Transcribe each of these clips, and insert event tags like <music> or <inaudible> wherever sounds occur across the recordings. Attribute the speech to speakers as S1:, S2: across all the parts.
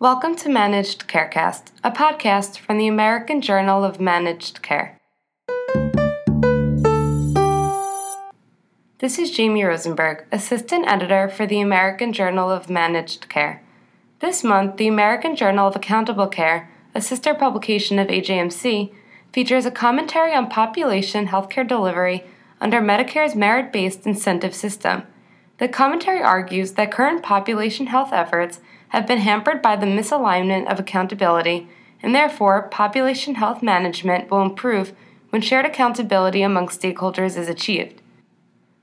S1: Welcome to Managed Carecast, a podcast from the American Journal of Managed Care. This is Jamie Rosenberg, Assistant Editor for the American Journal of Managed Care. This month, the American Journal of Accountable Care, a sister publication of AJMC, features a commentary on population healthcare delivery under Medicare's merit based incentive system. The commentary argues that current population health efforts have been hampered by the misalignment of accountability, and therefore, population health management will improve when shared accountability among stakeholders is achieved.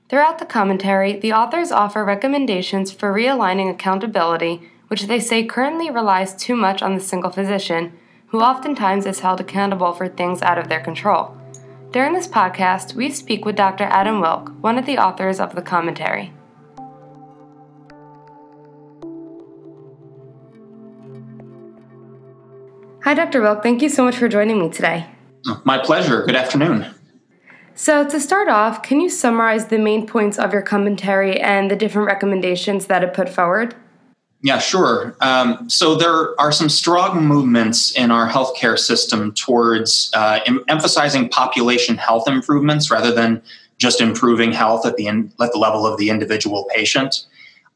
S1: Throughout the commentary, the authors offer recommendations for realigning accountability, which they say currently relies too much on the single physician, who oftentimes is held accountable for things out of their control. During this podcast, we speak with Dr. Adam Wilk, one of the authors of the commentary. Hi, Dr. Wilk. Thank you so much for joining me today.
S2: My pleasure. Good afternoon.
S1: So, to start off, can you summarize the main points of your commentary and the different recommendations that it put forward?
S2: Yeah, sure. Um, so, there are some strong movements in our healthcare system towards uh, em- emphasizing population health improvements rather than just improving health at the, in- at the level of the individual patient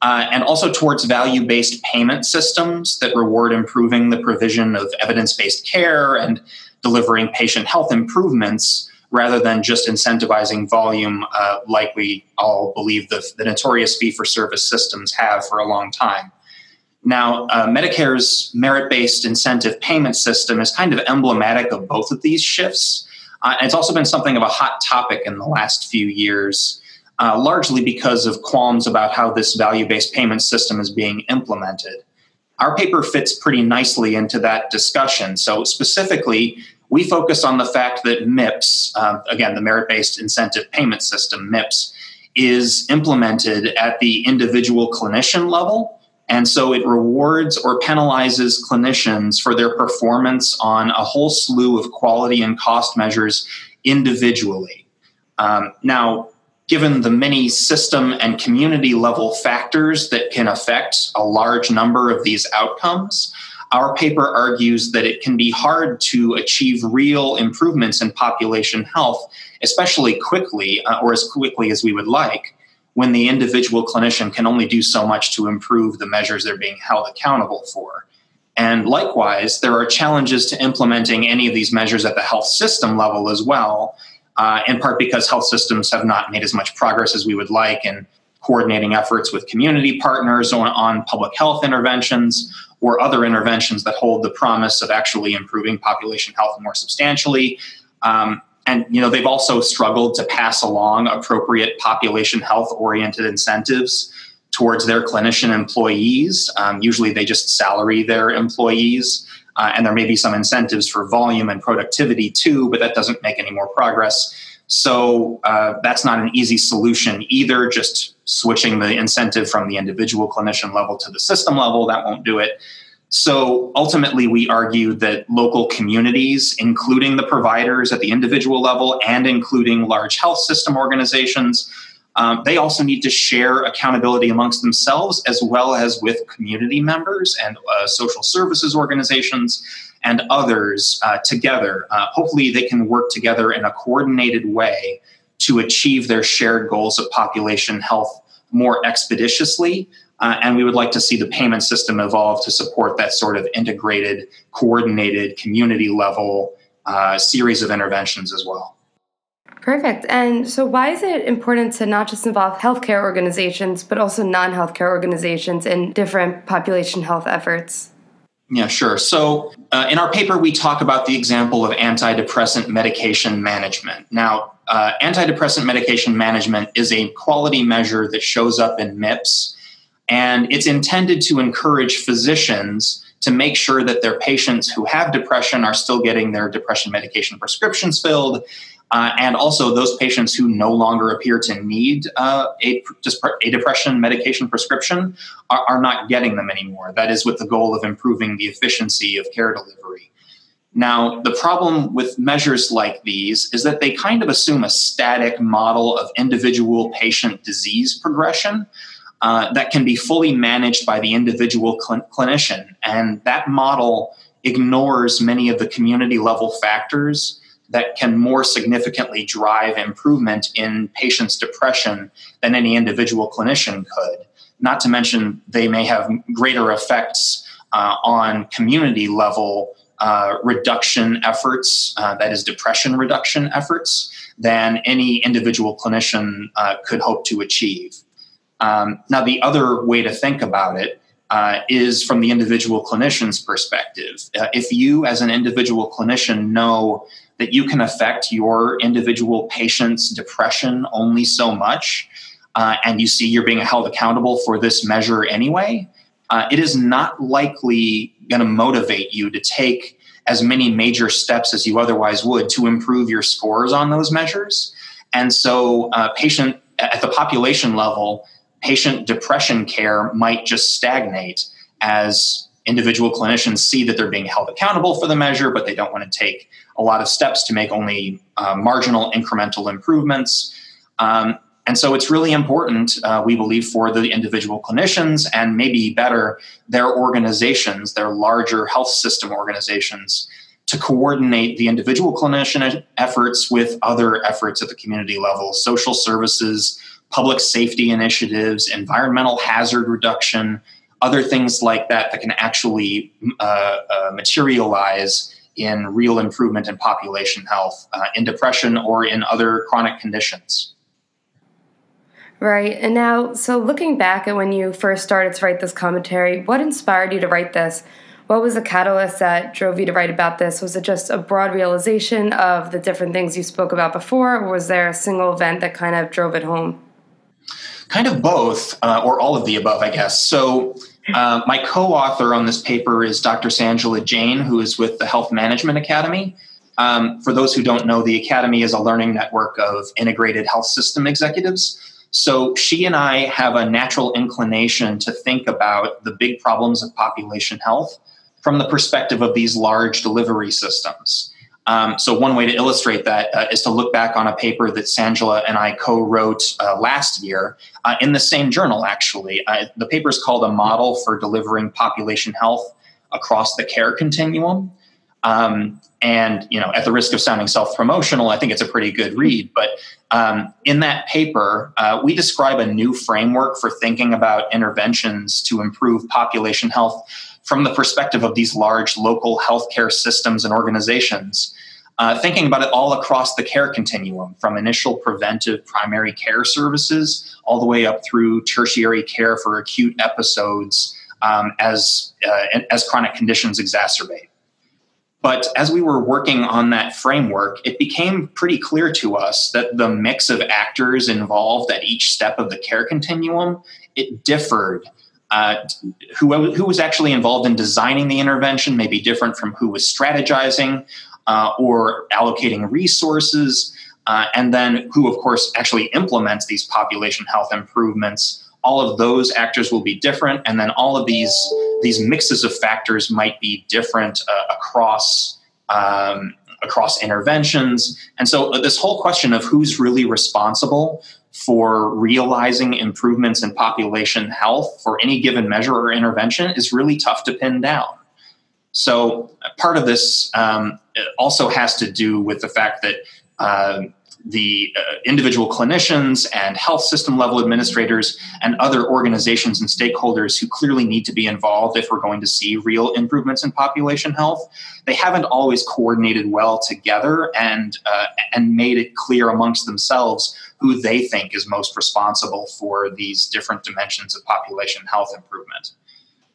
S2: uh, and also towards value based payment systems that reward improving the provision of evidence based care and delivering patient health improvements rather than just incentivizing volume, uh, like we all believe the, the notorious fee for service systems have for a long time. Now, uh, Medicare's merit based incentive payment system is kind of emblematic of both of these shifts. Uh, and it's also been something of a hot topic in the last few years uh, largely because of qualms about how this value based payment system is being implemented. Our paper fits pretty nicely into that discussion. So, specifically, we focus on the fact that MIPS, uh, again, the merit based incentive payment system, MIPS, is implemented at the individual clinician level. And so it rewards or penalizes clinicians for their performance on a whole slew of quality and cost measures individually. Um, now, given the many system and community level factors that can affect a large number of these outcomes, our paper argues that it can be hard to achieve real improvements in population health, especially quickly uh, or as quickly as we would like, when the individual clinician can only do so much to improve the measures they're being held accountable for. And likewise, there are challenges to implementing any of these measures at the health system level as well, uh, in part because health systems have not made as much progress as we would like in coordinating efforts with community partners on, on public health interventions or other interventions that hold the promise of actually improving population health more substantially. Um, and you know they've also struggled to pass along appropriate population health oriented incentives towards their clinician employees. Um, usually, they just salary their employees uh, and there may be some incentives for volume and productivity too, but that doesn't make any more progress. So uh, that's not an easy solution either. Just switching the incentive from the individual clinician level to the system level, that won't do it. So ultimately, we argue that local communities, including the providers at the individual level and including large health system organizations, um, they also need to share accountability amongst themselves as well as with community members and uh, social services organizations and others uh, together. Uh, hopefully, they can work together in a coordinated way to achieve their shared goals of population health more expeditiously. Uh, and we would like to see the payment system evolve to support that sort of integrated, coordinated, community level uh, series of interventions as well.
S1: Perfect. And so, why is it important to not just involve healthcare organizations, but also non healthcare organizations in different population health efforts?
S2: Yeah, sure. So, uh, in our paper, we talk about the example of antidepressant medication management. Now, uh, antidepressant medication management is a quality measure that shows up in MIPS, and it's intended to encourage physicians to make sure that their patients who have depression are still getting their depression medication prescriptions filled uh, and also those patients who no longer appear to need uh, a, a, depression medication prescription are, are, not getting them anymore. That is with the goal of improving the efficiency of care delivery. Now, the problem with measures like these is that they kind of assume a static model of individual patient disease progression. uh, that can be fully managed by the individual cl- clinician. And that model ignores many of the community level factors that can more significantly drive improvement in patients' depression than any individual clinician could. Not to mention, they may have greater effects uh, on community level uh, reduction efforts, uh, that is, depression reduction efforts, than any individual clinician uh, could hope to achieve. Um, now, the other way to think about it uh, is from the individual clinician's perspective. Uh, if you, as an individual clinician, know that you can affect your individual patient's depression only so much, uh, and you see you're being held accountable for this measure anyway, uh, it is not likely going to motivate you to take as many major steps as you otherwise would to improve your scores on those measures. And so, uh, patient at the population level, patient depression care might just stagnate as individual clinicians see that they're being held accountable for the measure, but they don't want to take a lot of steps to make only uh, marginal incremental improvements. Um, and so it's really important, uh, we believe, for the individual clinicians and maybe better, their organizations, their larger health system organizations, to coordinate the individual clinician efforts with other efforts at the community level, social services, public safety initiatives, environmental hazard reduction, other things like that that can actually uh, uh, materialize in real improvement in population health, uh, in depression, or in other chronic conditions.
S1: Right. And now, so looking back at when you first started to write this commentary, what inspired you to write this? What was the catalyst that drove you to write about this? Was it just a broad realization of the different things you spoke about before, or was there a single event that kind of drove it home?
S2: Kind of both, uh, or all of the above, I guess. So, uh, my co author on this paper is Dr. Sanjula Jain, who is with the Health Management Academy. Um, for those who don't know, the Academy is a learning network of integrated health system executives. So, she and I have a natural inclination to think about the big problems of population health from the perspective of these large delivery systems. Um, so one way to illustrate that uh, is to look back on a paper that Sanjula and I co-wrote uh, last year uh, in the same journal. Actually, uh, the paper is called "A Model for Delivering Population Health Across the Care Continuum." Um, and you know, at the risk of sounding self-promotional, I think it's a pretty good read. But um, in that paper, uh, we describe a new framework for thinking about interventions to improve population health from the perspective of these large local healthcare systems and organizations, uh, thinking about it all across the care continuum from initial preventive primary care services all the way up through tertiary care for acute episodes um, as, uh, as chronic conditions exacerbate. But as we were working on that framework, it became pretty clear to us that the mix of actors involved at each step of the care continuum it differed uh, who, who was actually involved in designing the intervention may be different from who was strategizing uh, or allocating resources, uh, and then who, of course, actually implements these population health improvements. All of those actors will be different, and then all of these these mixes of factors might be different uh, across um, across interventions. And so, uh, this whole question of who's really responsible for realizing improvements in population health for any given measure or intervention is really tough to pin down. So, part of this um, also has to do with the fact that uh, the uh, individual clinicians and health system level administrators and other organizations and stakeholders who clearly need to be involved if we're going to see real improvements in population health they haven't always coordinated well together and uh, and made it clear amongst themselves who they think is most responsible for these different dimensions of population health improvement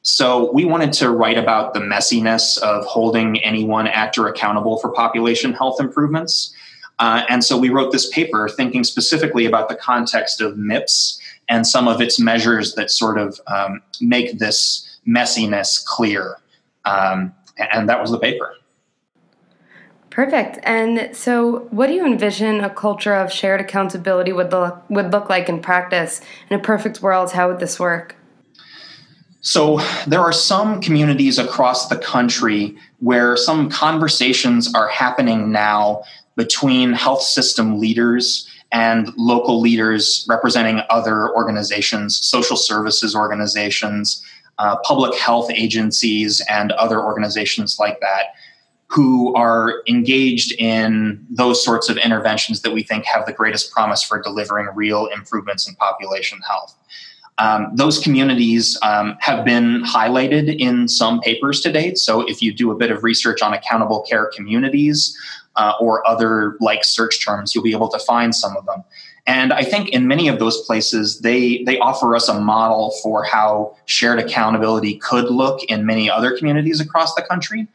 S2: so we wanted to write about the messiness of holding any one actor accountable for population health improvements uh, and so we wrote this paper thinking specifically about the context of MIPS and some of its measures that sort of um, make this messiness clear. Um, and that was the paper.
S1: Perfect. And so, what do you envision a culture of shared accountability would look, would look like in practice? In a perfect world, how would this work?
S2: So, there are some communities across the country where some conversations are happening now between health system leaders and local leaders representing other organizations, social services organizations, uh, public health agencies, and other organizations like that who are engaged in those sorts of interventions that we think have the greatest promise for delivering real improvements in population health. Um, those communities um, have been highlighted in some papers to date. So, if you do a bit of research on accountable care communities uh, or other like search terms, you'll be able to find some of them. And I think in many of those places, they they offer us a model for how shared accountability could look in many other communities across the country.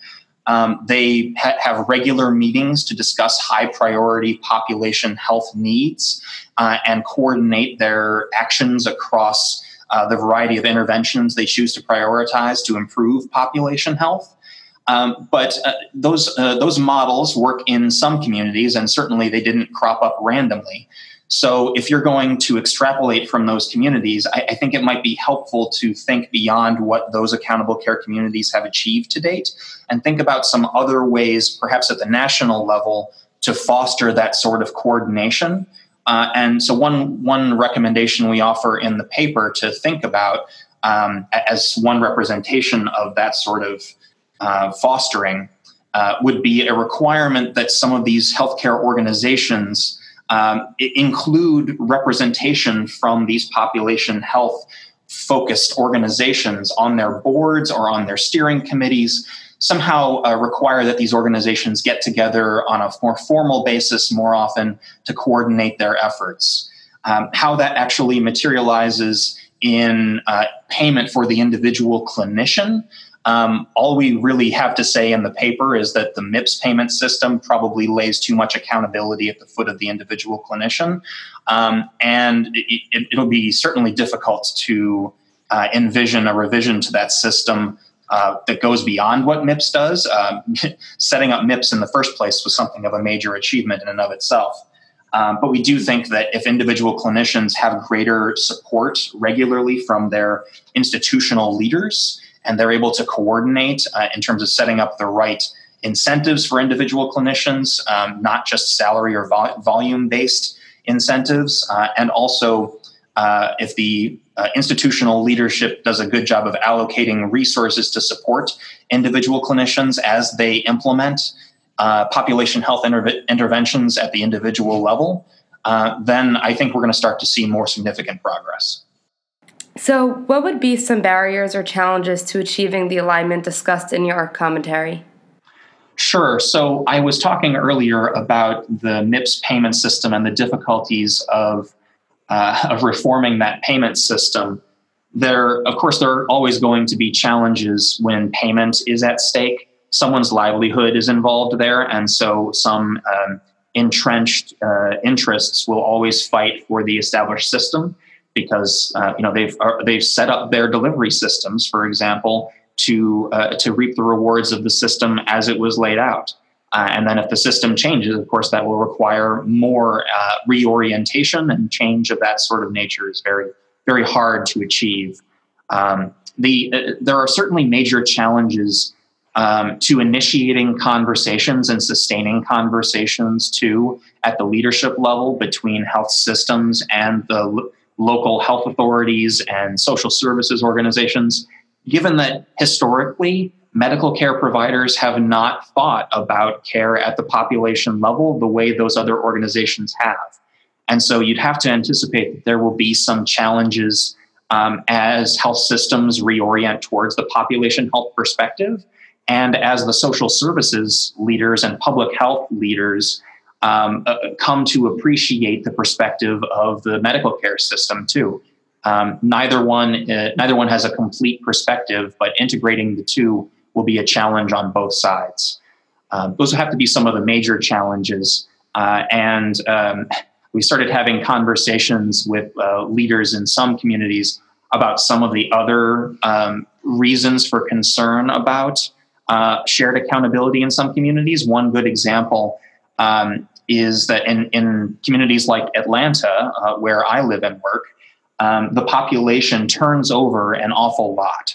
S2: Um, they ha- have regular meetings to discuss high priority population health needs uh, and coordinate their actions across uh, the variety of interventions they choose to prioritize to improve population health. Um, but uh, those uh, those models work in some communities, and certainly they didn't crop up randomly. So, if you're going to extrapolate from those communities, I, I, think it might be helpful to think beyond what those accountable care communities have achieved to date and think about some other ways, perhaps at the national level, to foster that sort of coordination. Uh, and so, one, one recommendation we offer in the paper to think about um, as one representation of that sort of uh, fostering uh, would be a requirement that some of these healthcare organizations um, include representation from these population health focused organizations on their boards or on their steering committees somehow uh, require that these organizations get together on a more formal basis more often to coordinate their efforts. Um, how that actually materializes in uh, payment for the individual clinician um, all we really have to say in the paper is that the MIPS payment system probably lays too much accountability at the foot of the individual clinician. Um, and it, will it, be certainly difficult to uh, envision a revision to that system uh, that goes beyond what MIPS does. Um, <laughs> setting up MIPS in the first place was something of a major achievement in and of itself. Um, but we do think that if individual clinicians have greater support regularly from their institutional leaders, and they're able to coordinate uh, in terms of setting up the right incentives for individual clinicians, um, not just salary or vol- volume based incentives, uh, and also uh, if the uh, institutional leadership does a good job of allocating resources to support individual clinicians as they implement uh, population health inter- interventions at the individual level, uh, then I think we're going to start to see more significant progress.
S1: So, what would be some barriers or challenges to achieving the alignment discussed in your commentary?
S2: Sure. So, I was talking earlier about the MIPS payment system and the difficulties of, uh, of reforming that payment system. There, of course, there are always going to be challenges when payment is at stake. Someone's livelihood is involved there, and so some um, entrenched uh, interests will always fight for the established system because uh, you know they've are, they've set up their delivery systems, for example, to uh, to reap the rewards of the system as it was laid out. Uh, and then if the system changes, of course, that will require more uh, reorientation and change of that sort of nature is very very hard to achieve. Um, the uh, there are certainly major challenges. Um, to initiating conversations and sustaining conversations too at the leadership level between health systems and the local health authorities and social services organizations, given that historically medical care providers have not thought about care at the population level the way those other organizations have. And so you'd have to anticipate that there will be some challenges um, as health systems reorient towards the population health perspective and as the social services leaders and public health leaders um, uh, come to appreciate the perspective of the medical care system too. Um, neither one uh, neither one has a complete perspective, but integrating the two will be a challenge on both sides. Um, those have to be some of the major challenges. Uh, and um, we started having conversations with uh, leaders in some communities about some of the other um, reasons for concern about uh, shared accountability in some communities. One good example um, is that in, in communities like Atlanta, uh, where I live and work, um, the population turns over an awful lot.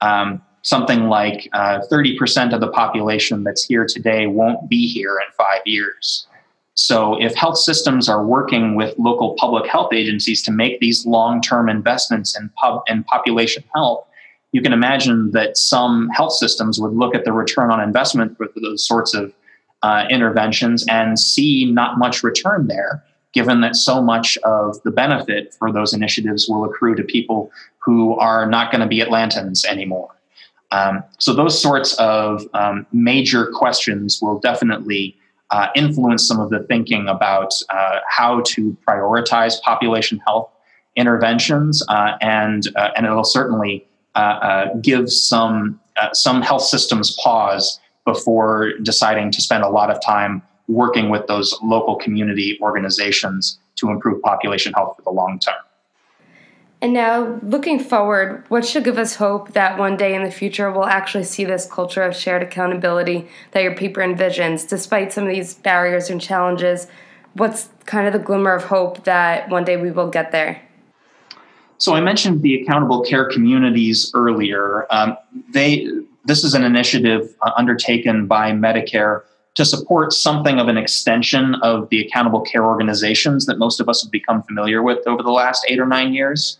S2: Um, something like uh, 30% of the population that's here today won't be here in five years. So, if health systems are working with local public health agencies to make these long term investments in, pub, in population health, you can imagine that some health systems would look at the return on investment for those sorts of uh, interventions and see not much return there, given that so much of the benefit for those initiatives will accrue to people who are not going to be Atlantans anymore. Um, so, those sorts of um, major questions will definitely uh, influence some of the thinking about uh, how to prioritize population health interventions, uh, and uh, and it'll certainly uh, give some some health systems pause before deciding to spend a lot of time working with those local community organizations to improve population health for the long term.
S1: And now, looking forward, what should give us hope that one day in the future we'll actually see this culture of shared accountability that your paper envisions, despite some of these barriers and challenges? What's kind of the glimmer of hope that one day we will get there?
S2: So, I mentioned the accountable care communities earlier. Um, they this is an initiative uh, undertaken by Medicare to support something of an extension of the accountable care organizations that most of us have become familiar with over the last eight or nine years.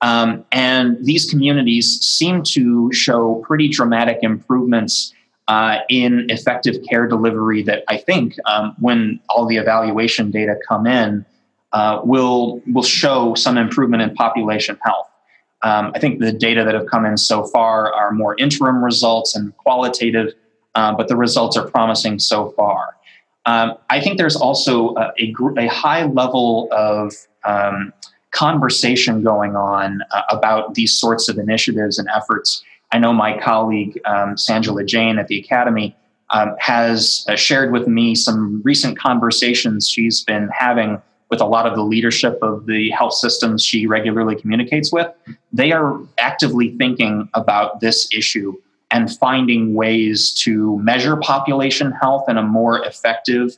S2: Um, and these communities seem to show pretty dramatic improvements uh, in effective care delivery that I think, um, when all the evaluation data come in, uh, will will show some improvement in population health. Um, I think the data that have come in so far are more interim results and qualitative, uh, but the results are promising so far. Um, I think there's also a, a, a high level of um, conversation going on uh, about these sorts of initiatives and efforts. I know my colleague, um, Sanjula Jain at the Academy, um, has uh, shared with me some recent conversations she's been having with a lot of the leadership of the health systems she regularly communicates with. They are actively thinking about this issue and finding ways to measure population health in a more effective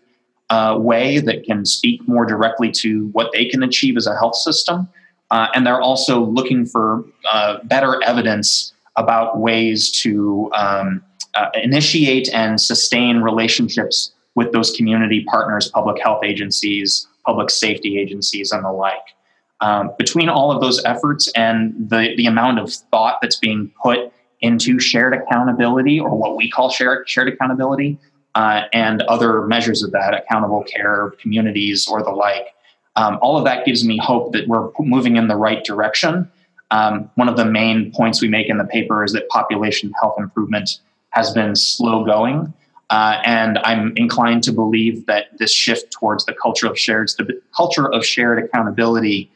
S2: uh, way that can speak more directly to what they can achieve as a health system. Uh, and they're also looking for uh, better evidence about ways to um, uh, initiate and sustain relationships with those community partners, public health agencies, public safety agencies, and the like. Um, between all of those efforts and the, the amount of thought that's being put into shared accountability or what we call shared, shared accountability, uh, and other measures of that, accountable care, communities, or the like. Um, all of that gives me hope that we're moving in the right direction. Um, one of the main points we make in the paper is that population health improvement has been slow going. Uh, and I'm inclined to believe that this shift towards the culture of shared culture of shared accountability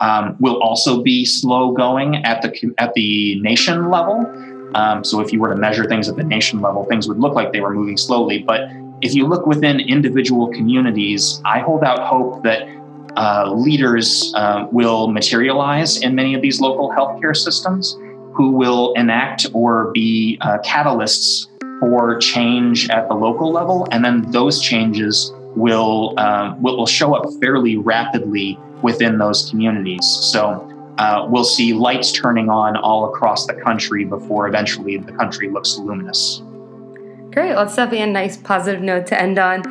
S2: um, will also be slow going at the at the nation level. Um, so if you were to measure things at the nation level, things would look like they were moving slowly. But if you look within individual communities, I hold out hope that uh, leaders uh, will materialize in many of these local healthcare systems who will enact or be uh, catalysts for change at the local level. And then those changes will, will, will show up fairly rapidly within those communities. So uh, we'll see lights turning on all across the country before eventually the country looks luminous.
S1: Great. Well, that's definitely a nice positive note to end on.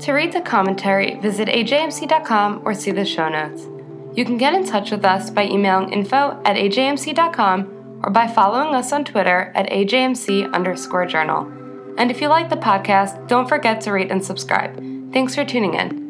S1: To read the commentary, visit ajmc.com or see the show notes. You can get in touch with us by emailing info at ajmc.com or by following us on Twitter at ajmc underscore journal. And if you like the podcast, don't forget to rate and subscribe. Thanks for tuning in.